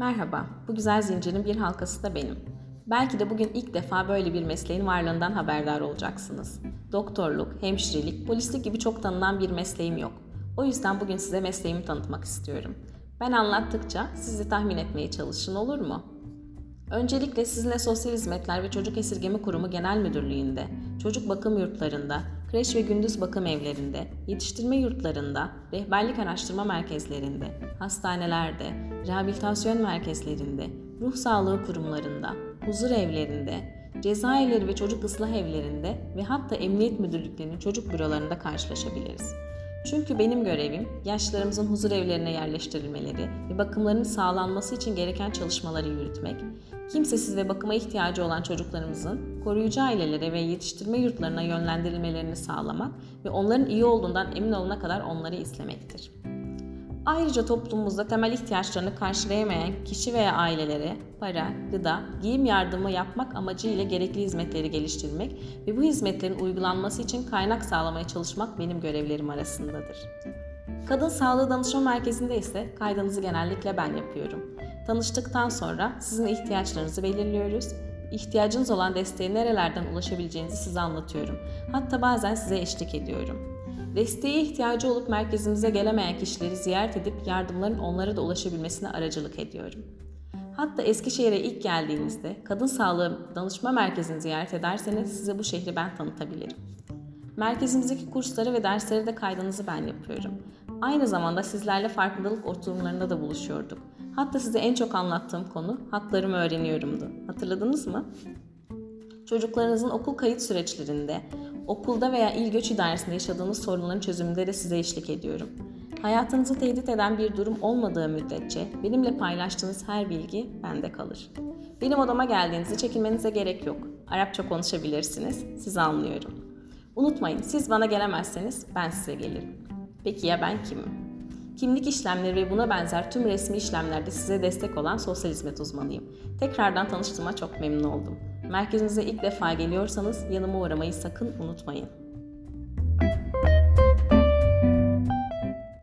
Merhaba, bu güzel zincirin bir halkası da benim. Belki de bugün ilk defa böyle bir mesleğin varlığından haberdar olacaksınız. Doktorluk, hemşirelik, polislik gibi çok tanınan bir mesleğim yok. O yüzden bugün size mesleğimi tanıtmak istiyorum. Ben anlattıkça siz de tahmin etmeye çalışın olur mu? Öncelikle sizinle Sosyal Hizmetler ve Çocuk Esirgeme Kurumu Genel Müdürlüğü'nde, çocuk bakım yurtlarında, kreş ve gündüz bakım evlerinde, yetiştirme yurtlarında, rehberlik araştırma merkezlerinde, hastanelerde, rehabilitasyon merkezlerinde, ruh sağlığı kurumlarında, huzur evlerinde, cezaevleri ve çocuk ıslah evlerinde ve hatta emniyet müdürlüklerinin çocuk bürolarında karşılaşabiliriz. Çünkü benim görevim yaşlılarımızın huzur evlerine yerleştirilmeleri ve bakımlarının sağlanması için gereken çalışmaları yürütmek, kimsesiz ve bakıma ihtiyacı olan çocuklarımızın koruyucu ailelere ve yetiştirme yurtlarına yönlendirilmelerini sağlamak ve onların iyi olduğundan emin olana kadar onları izlemektir. Ayrıca toplumumuzda temel ihtiyaçlarını karşılayamayan kişi veya ailelere para, gıda, giyim yardımı yapmak amacıyla gerekli hizmetleri geliştirmek ve bu hizmetlerin uygulanması için kaynak sağlamaya çalışmak benim görevlerim arasındadır. Kadın Sağlığı Danışma Merkezi'nde ise kaydınızı genellikle ben yapıyorum. Tanıştıktan sonra sizin ihtiyaçlarınızı belirliyoruz. İhtiyacınız olan desteğe nerelerden ulaşabileceğinizi size anlatıyorum. Hatta bazen size eşlik ediyorum. Desteğe ihtiyacı olup merkezimize gelemeyen kişileri ziyaret edip yardımların onlara da ulaşabilmesine aracılık ediyorum. Hatta Eskişehir'e ilk geldiğinizde Kadın Sağlığı Danışma Merkezi'ni ziyaret ederseniz size bu şehri ben tanıtabilirim. Merkezimizdeki kursları ve dersleri de kaydınızı ben yapıyorum. Aynı zamanda sizlerle farkındalık oturumlarında da buluşuyorduk. Hatta size en çok anlattığım konu haklarımı öğreniyorumdu. Hatırladınız mı? Çocuklarınızın okul kayıt süreçlerinde, okulda veya il göç idaresinde yaşadığınız sorunların çözümünde de size eşlik ediyorum. Hayatınızı tehdit eden bir durum olmadığı müddetçe benimle paylaştığınız her bilgi bende kalır. Benim odama geldiğinizde çekinmenize gerek yok. Arapça konuşabilirsiniz, sizi anlıyorum. Unutmayın, siz bana gelemezseniz ben size gelirim. Peki ya ben kimim? Kimlik işlemleri ve buna benzer tüm resmi işlemlerde size destek olan sosyal hizmet uzmanıyım. Tekrardan tanıştığıma çok memnun oldum. Merkezimize ilk defa geliyorsanız yanıma uğramayı sakın unutmayın.